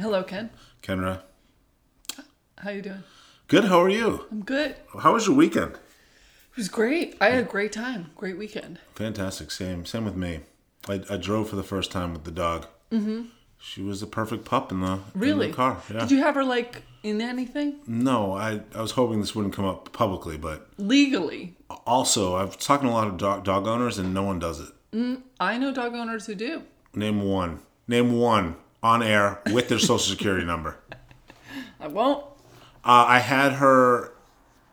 Hello, Ken. Kendra. How you doing? Good. How are you? I'm good. How was your weekend? It was great. I had a great time. Great weekend. Fantastic. Same. Same with me. I, I drove for the first time with the dog. Mm-hmm. She was a perfect pup in the, in Really? the car. Yeah. Did you have her like in anything No, I, I was hoping this wouldn't come up publicly, but legally? also I've talking to a lot of dog, dog owners and no one does it. I know dog owners who do. Name one. Name one on air with their social security number. I won't. Uh, I had her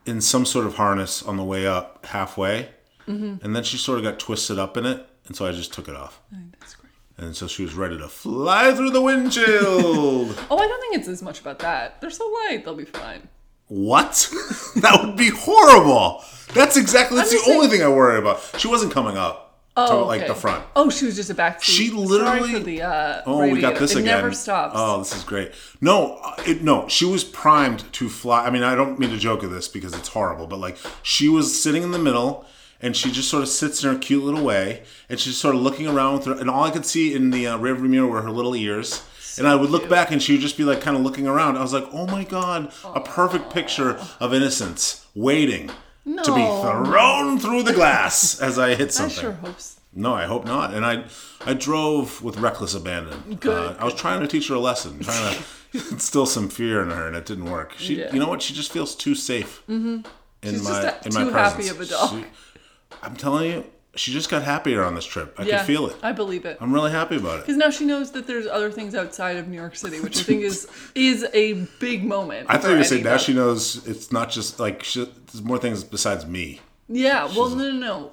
in some sort of harness on the way up halfway, Mm-hmm. and then she sort of got twisted up in it, and so I just took it off. I That's great. And so she was ready to fly through the windshield. Oh, I don't think it's as much about that. They're so light; they'll be fine. what? that would be horrible. That's exactly that's the just only thing I worry about. She wasn't coming up to Oh, like okay. the front. Oh, she was just a backseat. She literally- the. Uh, Oh, we got this it again. never stops. Oh, this is great. No, uh, it, no, she was primed to fly. I mean, I don't mean to joke at this because it's horrible, but like she was sitting in the middle and she just sort of sits in her cute little way and she's sort of looking around with her, and all I could see in the uh, rearview mirror were her little ears. and I would look back and she would just be like kind of looking around. I was like, oh my God, a perfect picture of innocence waiting to be thrown through the glass as I hit I something. sure hope. So. No, I hope not. And I, I drove with reckless abandon. Good. Uh, I was trying to teach her a lesson, trying to instill some fear in her, and it didn't work. She, Yeah. you know what? She just feels too safe in She's my just in too my happy presence. of a dog. She- I'm telling you, she just got happier on this trip. I Yeah, could feel it. I believe it. I'm really happy about it. Because now she knows that there's other things outside of New York City, which I think is is a big moment. I thought you were saying any now she knows it's not just like she, there's more things besides me. Yeah, well, no, no, no.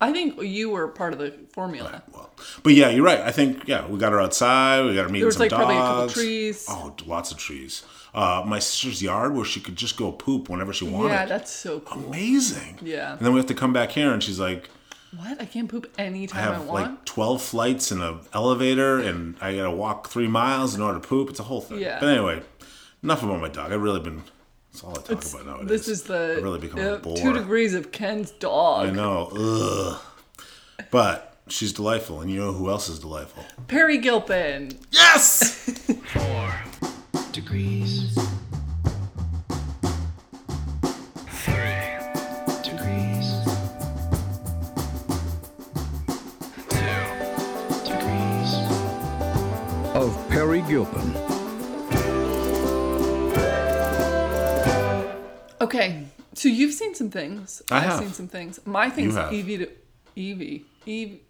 I think you were part of the formula. Well, but yeah, you're right. I think yeah, we got her outside. We got her meeting There was some like dogs. probably a couple trees. Oh, lots of trees. Uh, my sister's yard where she could just go poop whenever she wanted. yeah, that's so cool. amazing. Yeah. And then we have to come back here, and she's like, What? I can't poop I anytime I, have want. like 12 flights in an elevator, and I gotta walk three miles in order to poop. It's a whole thing. Yeah. But anyway, enough about my dog. I've really been. That's all I talk about nowadays. this is the I've really become uh, a bore. two degrees of Ken's dog. I know. Ugh. But she's delightful, and you know who else is delightful? Peri Gilpin. Yes. four degrees. Peri Gilpin. Okay, so you've seen some things. I I've have. seen some things. My thing's have. easy to Evie, Eve,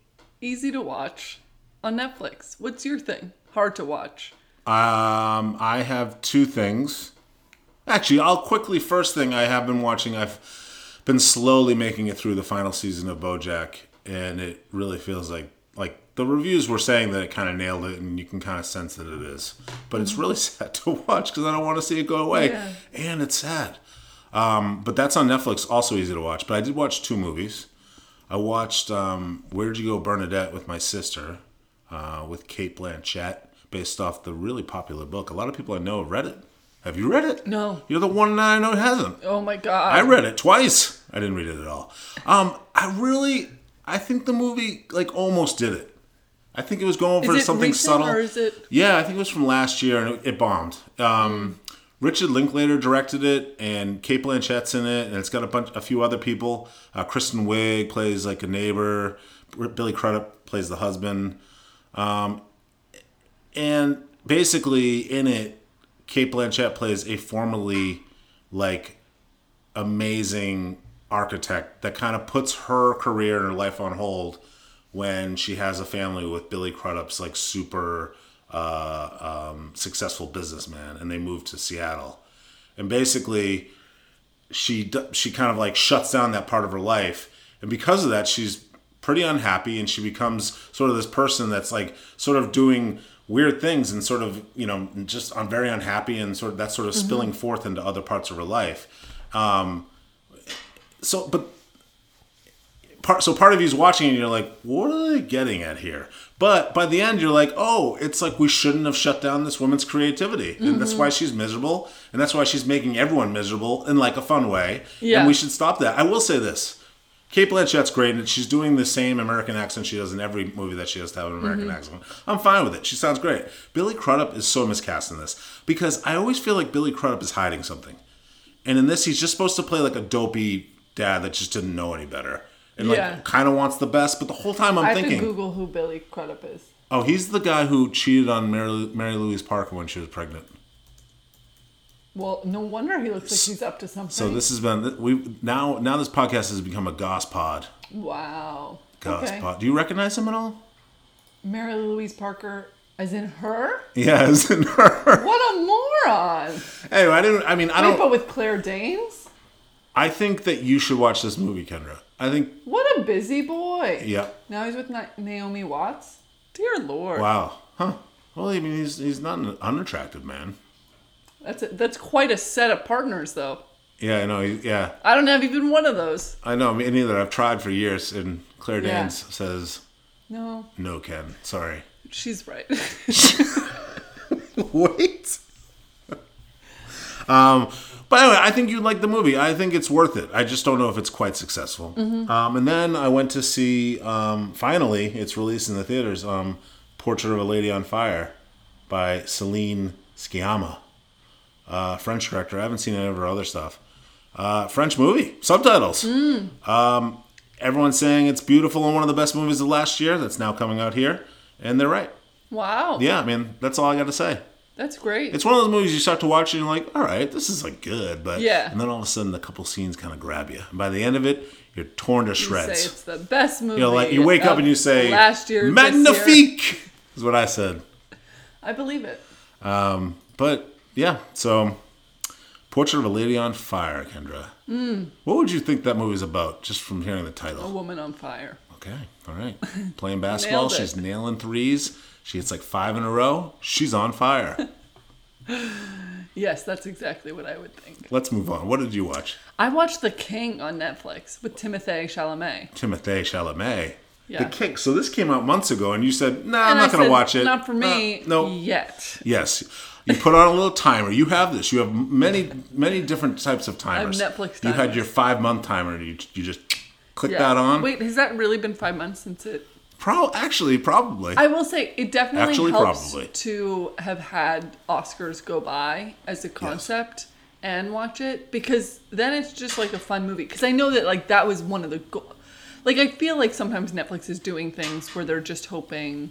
easy to watch on Netflix. What's your thing? Hard to watch. Um, I have two things. Actually, I'll quickly. First thing I have been watching. I've been slowly making it through the final season of BoJack, and it really feels like like the reviews were saying that it kind of nailed it, and you can kind of sense that it is. But it's really sad to watch because I don't want to see it go away, Yeah. and it's sad. Um, but that's on Netflix, also easy to watch. But I did watch two movies. I watched um, Where'd You Go, Bernadette with my sister, uh, with Cate Blanchett, based off the really popular book. A lot of people I know have read it. Have you read it? No. You're the one that I know hasn't. Oh my god. I read it twice. I didn't read it at all. Um, I really, I think the movie like almost did it. I think it was going for something subtle. it- Yeah, I think it was from last year and it, it bombed. Um, Richard Linklater directed it, and Cate Blanchett's in it, and it's got a bunch, a few other people. Uh, Kristen Wiig plays like a neighbor. Billy Crudup plays the husband. Um, and basically, in it, Cate Blanchett plays a formerly like amazing architect that kind of puts her career and her life on hold when she has a family with Billy Crudup's like super uh, um, successful businessman, and they move to Seattle, and basically she she kind of like shuts down that part of her life, and because of that, she's pretty unhappy, and she becomes sort of this person that's like sort of doing weird things and sort of you know just I'm very unhappy and sort of that's sort of spilling forth into other parts of her life. Um, so, but part so part of you's watching and you're like, what are they getting at here? But by the end, you're like, oh, it's like we shouldn't have shut down this woman's creativity, and that's why she's miserable, and that's why she's making everyone miserable in like a fun way. Yeah. And we should stop that. I will say this: Cate Blanchett's great, and she's doing the same American accent she does in every movie that she has to have an American mm-hmm. accent. I'm fine with it. She sounds great. Billy Crudup is so miscast in this because I always feel like Billy Crudup is hiding something, and in this he's just supposed to play like a dopey dad that just didn't know any better and like Yeah. kind of wants the best. But the whole time I'm I have thinking, to Google who Billy Crudup is. oh, he's the guy who cheated on Mary, Mary Louise Parker when she was pregnant. Well, no wonder he looks like he's up to something. So this has been we now now this podcast has become a Goss Pod. Wow. Goss okay. Pod. Do you recognize him at all? Mary Louise Parker, as in her? Yeah, as in her. What a moron! Anyway, I didn't. I mean, I Wait, don't. but with Claire Danes? I think that you should watch this movie, Kendra. I think. What a busy boy. Yeah. Now he's with Naomi Watts. Dear Lord. Wow. Huh. Well, I mean, he's he's not an unattractive man. That's a, that's quite a set of partners, though. Yeah, I know. Yeah, I don't have even one of those. I know. Me neither. I've tried for years, and Claire Yeah. Danes says, No, "No, Ken. Sorry." she's right. Wait. um, but anyway, I think you'd like the movie. I think it's worth it. I just don't know if it's quite successful. Um, and then I went to see. Um, finally, it's released in the theaters. Um, Portrait of a Lady on Fire by Celine Sciamma, uh, French director. I haven't seen any of her other stuff. Uh, French movie subtitles. Um, everyone's saying it's beautiful and one of the best movies of last year. That's now coming out here, and they're right. wow. Yeah, I mean that's all I got to say. That's great. It's one of those movies you start to watch and you're like, all right, this is like good, but Yeah. and then all of a sudden a couple scenes kind of grab you. And by the end of it, you're torn to You say shreds. it's the best movie. You know, like you wake up and you say, last year, this year. magnifique is what I said. I believe it. Um, but yeah, so Portrait of a Lady on Fire, Kendra. Hmm. What would you think that movie's about just from hearing the title? A woman on fire. Okay, all right. Playing basketball, she's nailing threes. She hits like five in a row. She's on fire. Yes, that's exactly what I would think. Let's move on. What did you watch? I watched The King on Netflix with Timothée Chalamet. Timothée Chalamet. Yeah. The King. So this came out months ago, and you said, "Nah, I'm not going to watch it." Not for me. Uh, no. Yet. Yes. You put on a little timer. You have this. You have many, many different types of timers. I have Netflix Timers. You had your five month timer. And you you just click Yeah. that on. Wait, has that really been five months since it? Pro- actually, probably. I will say it definitely Actually, helps probably. to have had Oscars go by as a concept and watch it because then it's just like a fun movie. Because I know that like that was one of the go- like I feel like sometimes Netflix is doing things where they're just hoping,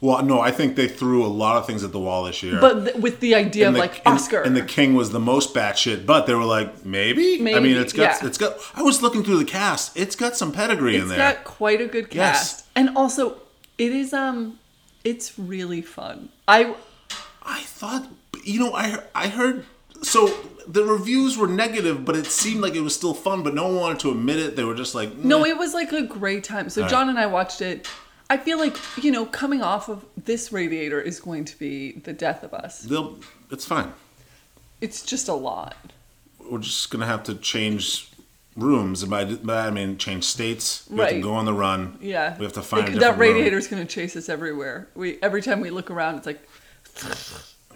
well, no, I think they threw a lot of things at the wall this year. but th- with the idea of the, like and- Oscar. And, the King was the most batshit, but they were like, maybe. I mean, it's got, yeah. it's got. I was looking through the cast. It's got some pedigree in It's there. got quite a good Yes. cast, and also it is um, it's really fun. I I thought, you know, I I heard so the reviews were negative, but it seemed like it was still fun. But no one wanted to admit it. They were just like, No, it was like a great time. So All John right. and I watched it. I feel like you know, coming off of this radiator is going to be the death of us. they'll. It's fine. It's just a lot. We're just gonna have to change rooms. And by, that I mean change states. We have to go on the run. Yeah, we have to find Like, a that radiator's going to chase us everywhere. We every time we look around, it's like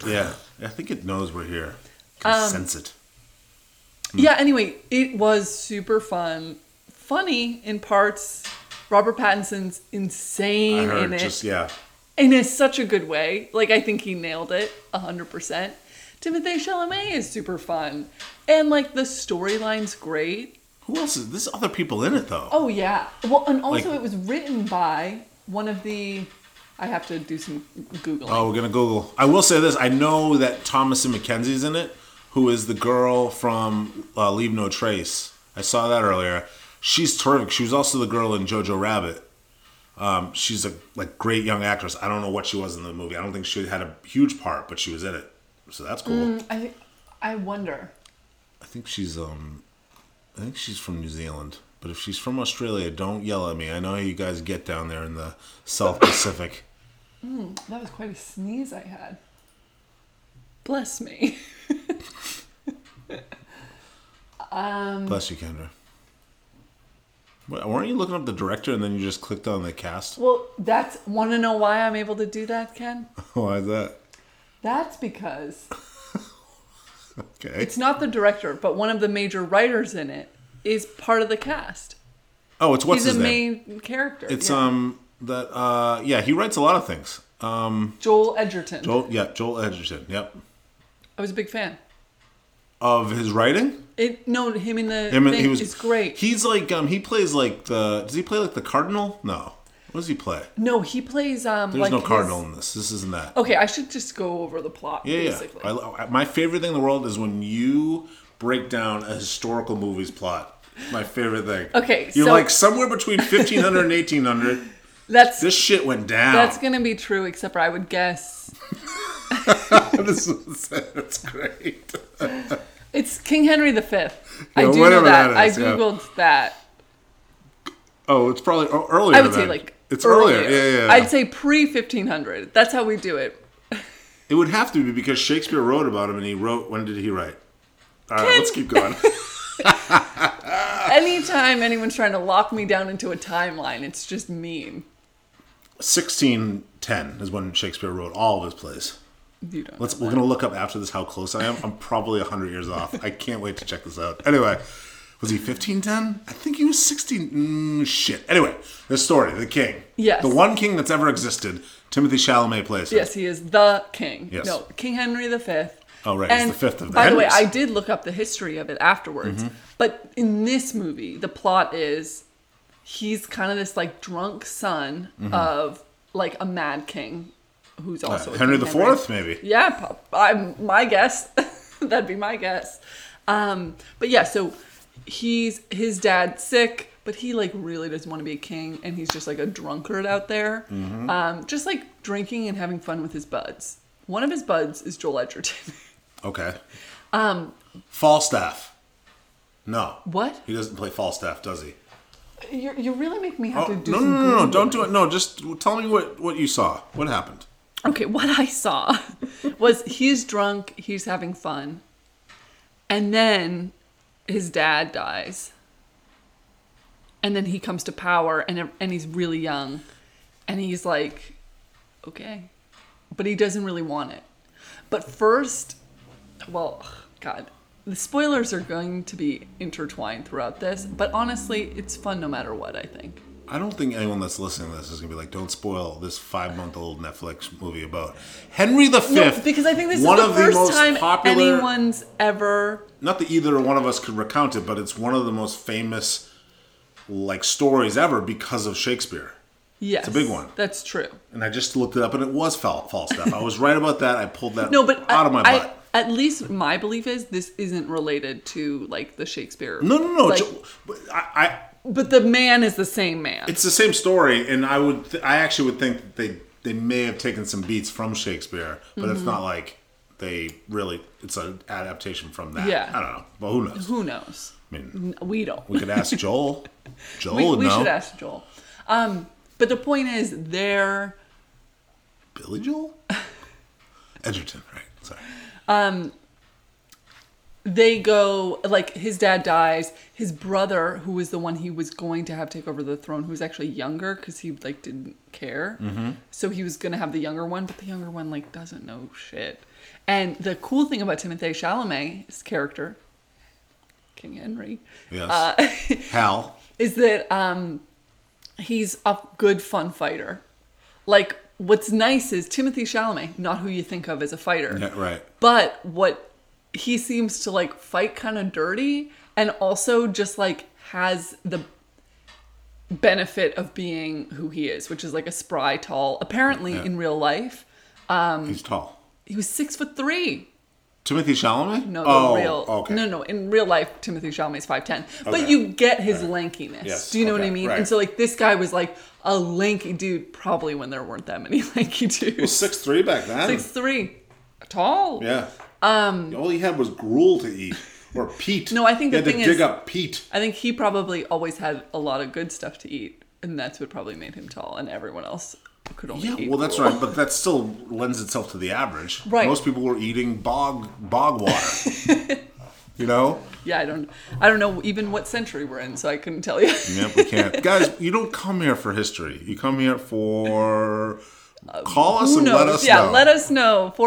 Yeah, I think it knows we're here. Can Um, sense it. yeah. Anyway, it was super fun, funny in parts. Robert Pattinson's insane heard in it. just yeah. in a, such a good way. Like I think he nailed it hundred percent. Timothée Chalamet is super fun, and like the storyline's great. Who else is? There's other people in it though. Oh yeah. Well, and also Like- it was written by one of the. I have to do some googling. Oh, we're gonna Google. I will say this: I know that Thomasin McKenzie's in it, who is the girl from uh, Leave No Trace. I saw that earlier. She's terrific. She was also the girl in Jojo Rabbit. Um, she's a like great young actress. I don't know what she was in the movie. I don't think she had a huge part, but she was in it, so that's cool. I I wonder. I think she's um, I think she's from New Zealand. But if she's from Australia, don't yell at me. I know how you guys get down there in the South Pacific. That was quite a sneeze I had. Bless me. um, Bless you, Kendra. Weren't you looking up the director and then you just clicked on the cast? well, that's want to know why I'm able to do that, Ken? Why is that? That's because Okay. it's not the director, but one of the major writers in it is part of the cast. Oh, it's what's He's his a name? main character. It's yeah. um that uh yeah he writes a lot of things. Um, Joel Edgerton. Joel yeah Joel Edgerton. Yep. I was a big fan. Of his writing, It no him in the him thing he was is great. He's like um he plays like the does he play like the cardinal? No. What does he play? no, he plays um There's like no his- cardinal in this. This isn't that. Okay, I should just go over the plot Yeah, basically. yeah. I, I- my favorite thing in the world is when you break down a historical movie's plot. My favorite thing. Okay, You're so- like somewhere between 1500 and 1800. that's This shit went down. that's gonna be true, except for I would guess this is, that's great. it's King Henry V. I Yeah, do know that. that I is, yeah. googled that. Oh, it's probably oh, earlier. I would say like it's earlier. Yeah, yeah. yeah. I'd say pre fifteen hundred. That's how we do it. it would have to be because Shakespeare wrote about him, and he wrote. When did he write? All right, let's keep going. Anytime anyone's trying to lock me down into a timeline, it's just mean. 1610 is when Shakespeare wrote all of his plays. You don't. Let's. We're gonna look up after this how close I am. I'm probably hundred years off. I can't wait to check this out. Anyway, was he 1510? I think he was 16. Mm, shit. Anyway, the story, the king. Yes. The one king that's ever existed. Timothée Chalamet plays him. Yes, he is the king. Yes. No, King Henry V. Oh, right, he's And the fifth of the By the way, I did look up the history of it afterwards. Mm-hmm. But in this movie, the plot is he's kind of this like drunk son of like a mad king who's also. Uh, Henry the Fourth, maybe. Yeah, I'm my guess. That'd be my guess. Um, but yeah, so he's his dad's sick, but he like really doesn't want to be a king, and he's just like a drunkard out there, Mm-hmm. um, just like drinking and having fun with his buds. One of his buds is Joel Edgerton. Okay. Um. Falstaff. No. what? He doesn't play Falstaff, does he? You you really make me have Oh, to do no, no, no, no! Don't do it. No, just tell me what what you saw. What happened? Okay, what I saw was he's drunk, he's having fun, and then his dad dies. And then he comes to power and and he's really young and he's like okay. But he doesn't really want it. But first, well, god, the spoilers are going to be intertwined throughout this, but honestly, it's fun no matter what, I think. I don't think anyone that's listening to this is gonna be like, "Don't spoil this five-month-old Netflix movie about Henry the No, Fifth." because I think this one is the of first the most time popular. anyone's ever Not that either one of us could recount it, but it's one of the most famous like stories ever because of Shakespeare. Yes, it's a big one. That's true. And I just looked it up, and it was stuff. I was right about that. I pulled that No, but out of my I, butt. I, at least my belief is this isn't related to like the Shakespeare. no, no, no. like- I, I but the man is the same man. It's the same story, and I would, th- I actually would think that they they may have taken some beats from Shakespeare, but Mm-hmm. it's not like they really. It's an adaptation from that. Yeah. I don't know. Well, who knows? Who knows? I mean, We don't. we could ask Joel. Joel we, we should ask Joel. Um, but the point is, they're Billy Joel. Edgerton, right? Sorry. They go like his dad dies. His brother, who was the one he was going to have take over the throne, who was actually younger because he like didn't care. Mm-hmm. So he was gonna have the younger one, but the younger one like doesn't know shit. And the cool thing about Timothée Chalamet's character, King Henry, Yes. uh, Hal. is that um, he's a good fun fighter. Like what's nice is Timothée Chalamet, not who you think of as a fighter. Yeah, right. But what he seems to like fight kind of dirty and also just like has the benefit of being who he is, which is like a spry, tall. Apparently, Yeah. in real life, um, He's tall. he was six foot three. Timothée Chalamet. No, oh, real. Okay. No, no. In real life, Timothée Chalamet is five ten, but you get his lankiness. Yes, Do you know what I mean? right. And so, like, this guy was like a lanky dude, probably when there weren't that many lanky dudes. Six three back then. Six three, tall. Yeah. Um. All he had was gruel to eat, or peat. No, I think he the had thing to dig up peat. I think he probably always had a lot of good stuff to eat, and that's what probably made him tall, and everyone else could only Yeah, eat. well, that's right, but that still lends itself to the average. Right. Most people were eating bog bog water. you know? Yeah, I don't, I don't know even what century we're in, so I couldn't tell you. Yep, we can't. Guys, you don't come here for history. You come here for call us Who and knows? let us yeah, know. let us know.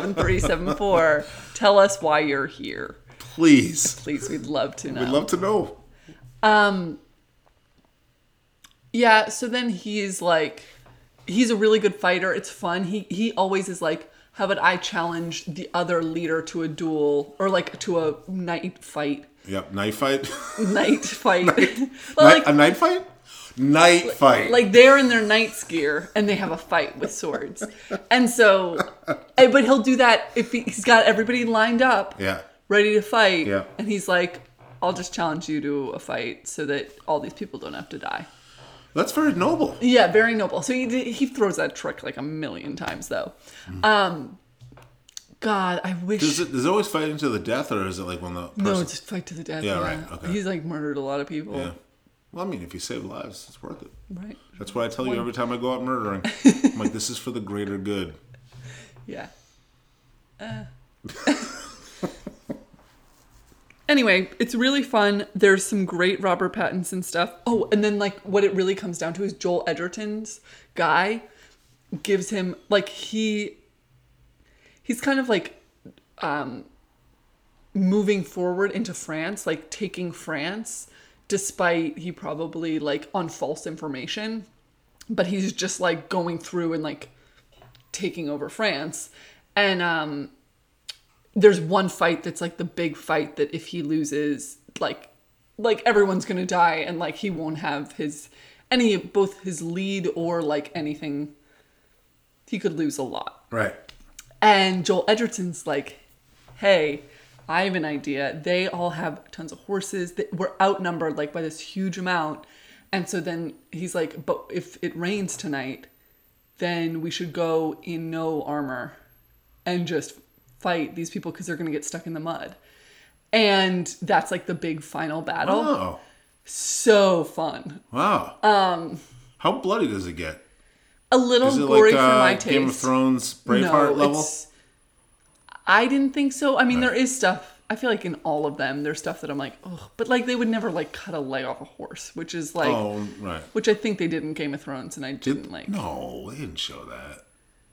410-914-7374. Tell us why you're here. Please. Please, we'd love to know. We'd love to know. Um Yeah, so then he's like he's a really good fighter. It's fun. He he always is like how about I challenge the other leader to a duel or like to a night fight. Yep, knife fight. Night fight. well, Night- like a night fight? Night fight. like they're in their knight's gear and they have a fight with swords. And so eh, but he'll do that if he, he's got everybody lined up. yeah. ready to fight. Yeah. And he's like, I'll just challenge you to a fight so that all these people don't have to die. That's very noble. Yeah, very noble. So he he throws that trick like a million times though. Um, God, I wish. Does it, does it always fight into the death, or is it like when the person... no, it's just fight to the death. Yeah, Yeah, right, okay. He's like murdered a lot of people. Yeah. Well, I mean, if you save lives, it's worth it. Right. That's what I tell you every time I go out murdering. I'm like, this is for the greater good. Yeah. Uh. anyway, it's really fun. There's some great Robert Pattinson stuff. Oh, and then like what it really comes down to is Joel Edgerton's guy gives him like he he's kind of like um moving forward into France, like taking France despite he probably like on false information, but he's just like going through and like taking over France. And um there's one fight that's like the big fight that if he loses, like like everyone's gonna die and like he won't have his any both his lead or like anything he could lose a lot. Right. And Joel Edgerton's like, hey, I have an idea. They all have tons of horses that were outnumbered like by this huge amount. And so then he's like, but if it rains tonight, then we should go in no armor and just fight these people because they're going to get stuck in the mud. And that's like the big final battle. Oh. So fun. Wow. Um. How bloody does it get? A little gory like for my uh, taste. Game of Thrones Braveheart level? it's- I didn't think so. I mean, there is stuff. I feel like in all of them, there's stuff that I'm like, oh, but like they would never like cut a leg off a horse, which is like, Oh, right. which I think they did in Game of Thrones, and I didn't like. No, they didn't show that.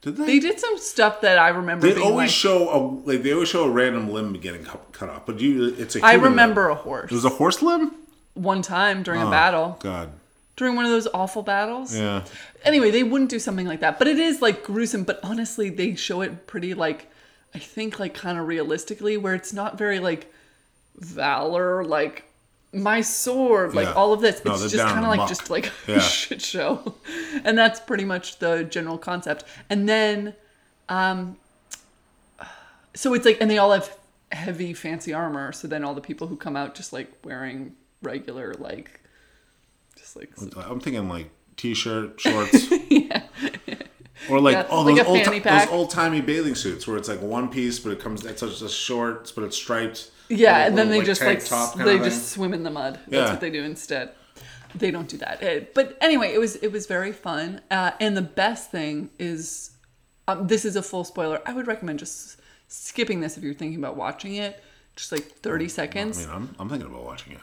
Did they? They did some stuff that I remember. They always like, show a like they always show a random limb getting cut, off, but you it's a. I remember limb. a horse It was a horse limb. one time during Oh, a battle, God. during one of those awful battles. Yeah. Anyway, they wouldn't do something like that, but it is like gruesome. But honestly, they show it pretty like, I think like kind of realistically, where it's not very like valor, like my sword, like Yeah. all of this. No, it's just kind of like muck. just like Yeah. a shit show, and that's pretty much the general concept. And then, um, so it's like, and they all have heavy, fancy armor. So then all the people who come out just like wearing regular, like, just like I'm thinking like t-shirt, shorts. Or like Yeah, oh like those old, those old timey bathing suits where it's like one piece but it comes it's just shorts but it's striped. Yeah, and then they little, just like top they just swim in the mud. That's Yeah. what they do instead. They don't do that. Eh, But anyway, it was it was very fun. Uh, and the best thing is, um, this is a full spoiler. I would recommend just skipping this if you're thinking about watching it. Just like 30 I seconds. mean, I'm, I'm thinking about watching it.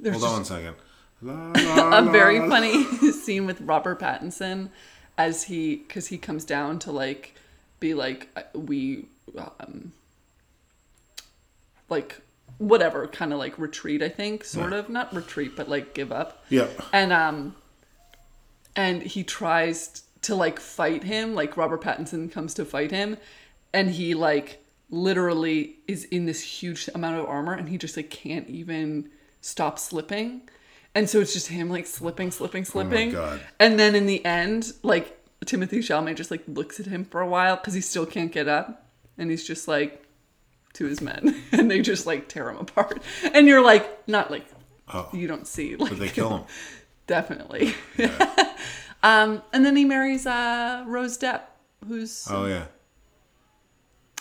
There's Hold on one second. La, la, a very la. funny scene with Robert Pattinson as he because he comes down to like be like uh, we um like whatever kind of like retreat I think sort Yeah. of. Not retreat but like give up. Yeah. and um and he tries to like fight him. Like Robert Pattinson comes to fight him. And he like literally is in this huge amount of armor and he just like can't even stop slipping and so it's just him like slipping slipping slipping God. and then in the end like Timothy Chalamet just like looks at him for a while because he still can't get up and he's just like to his men and they just like tear him apart and you're like not like Oh. you don't see like But they kill him. definitely um and then he marries uh rose depp who's Oh yeah.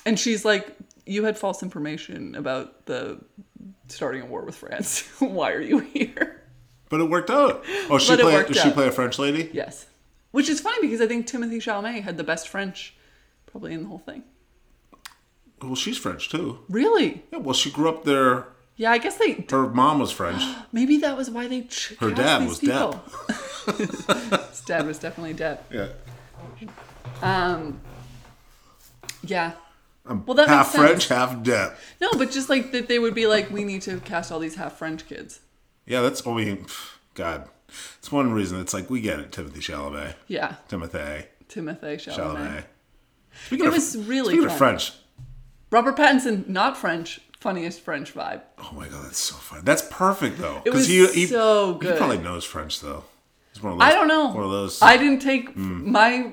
and she's like you had false information about the starting a war with france why are you here But it worked out. Oh, she But it play. Did she play a French lady? yes which is funny because i think timothée chalamet had the best french probably in the whole thing Well, she's French too. really Yeah. Well, she grew up there. yeah i guess they Her mom was French. maybe that was why they ch- Her dad was people. his dad was definitely depp Yeah. Um. yeah well that half. French, half deaf. No, but just like that they would be like, we need to cast all these half French kids. Yeah, that's we. God, it's one reason. It's like we get it. Timothée Chalamet. Yeah, Timothée Timothée Chalamet. Chalamet. Speaking It of, was really speaking of fun. French. Robert Pattinson, not French, funniest French vibe. Oh my god, that's so funny. That's perfect though. It was he, he, so He probably knows French though. He's one of those, I don't know. One of those. I didn't take Hmm. my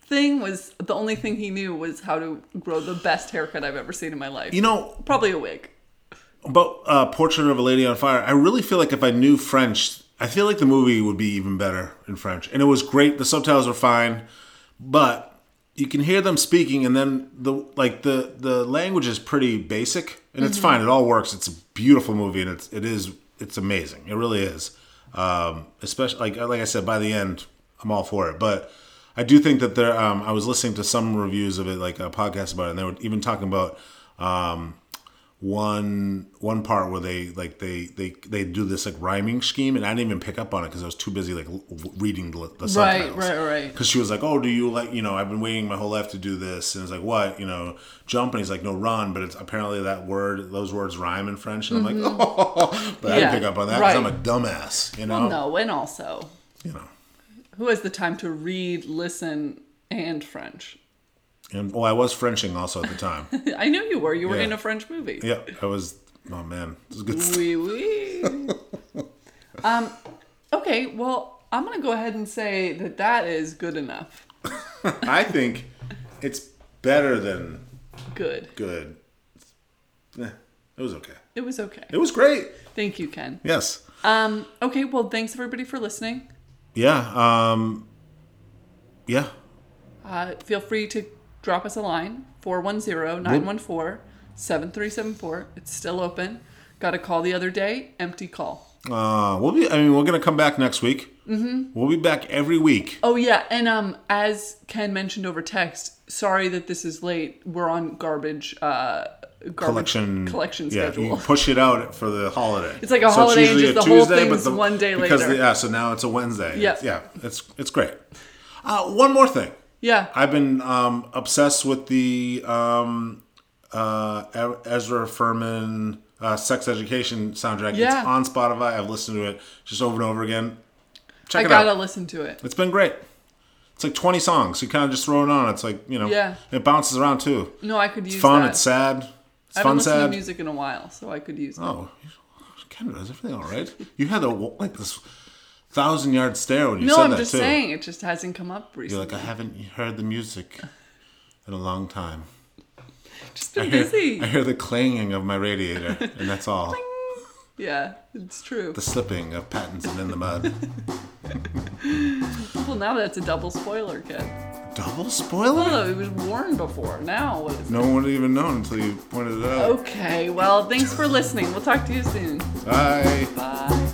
thing was the only thing he knew was how to grow the best haircut I've ever seen in my life. you know, Probably a wig. About uh, Portrait of a Lady on Fire, I really feel like if I knew French, I feel like the movie would be even better in French. And it was great. The subtitles were fine, but you can hear them speaking, and then the like the the language is pretty basic, and it's fine. It all works. It's a beautiful movie, and it's it is it's amazing. It really is. Um, especially like like I said, by the end, I'm all for it. But I do think that there. Um, I was listening to some reviews of it, like a podcast about it, and they were even talking about. Um, one one part where they like they they they do this like rhyming scheme and I didn't even pick up on it because I was too busy like l- reading the, the subtitles. right, right. Because she was like, "Oh, do you like you know I've been waiting my whole life to do this," and it's like, "What you know jump?" And he's like, "No, run," but it's apparently that word those words rhyme in French, and I'm like, "Oh," but I Mm-hmm. Didn't pick up on that because I'm a dumbass, you know. Well, no, and also, You know, who has the time to read, listen, and French? And well, I was Frenching also at the time. I knew you were. You were Yeah. in a French movie. yeah, I was. Oh man, this is good. Wee wee. um, okay, well, I'm gonna go ahead and say that that is good enough. I think it's better than Good. good. Eh, it was okay. It was okay. It was great. Thank you, Ken. Yes. Um, okay, well, thanks everybody for listening. Yeah. Um. Yeah. Uh, feel free to drop us a line 410 914 7374. It's still open. Got a call the other day, empty call. Uh, we'll be. I mean, we're gonna come back next week. Mm-hmm. We'll be back every week. Oh yeah, and um, as Ken mentioned over text, sorry that this is late. We're on garbage, uh, garbage Collection. collection Yeah, schedule. you push it out for the holiday. It's like a So holiday and usually just a the whole Tuesday, but thing's one day because later. The, yeah. So now it's a Wednesday. Yeah. It's- Yeah. It's it's great. Uh, one more thing. Yeah, I've been um, obsessed with the um, uh, Ezra Furman uh, sex education soundtrack. Yeah. It's on Spotify. I've listened to it just over and over again. Check I it gotta out. listen to it. It's been great. It's like 20 songs. You kind of just throw it on. It's like, you know, Yeah. it bounces around too. No, I could use It's fun. that. It's sad. It's I haven't fun, listened to music in a while, so I could use it. Oh, Canada, is everything all right? You had a, like this thousand yard stare when you said that. no, said I'm that just too. saying it just hasn't come up recently. You're like, I haven't heard the music in a long time. just I hear, busy. I hear the clanging of my radiator, and that's all. Yeah, it's true. The slipping of Pattinson in the mud. Well, now that's a double spoiler, kid. Double spoiler? Oh, it was warned before. Now what is it? No one would have even known until you pointed it out. Okay, well, thanks for listening. We'll talk to you soon. Bye. Bye.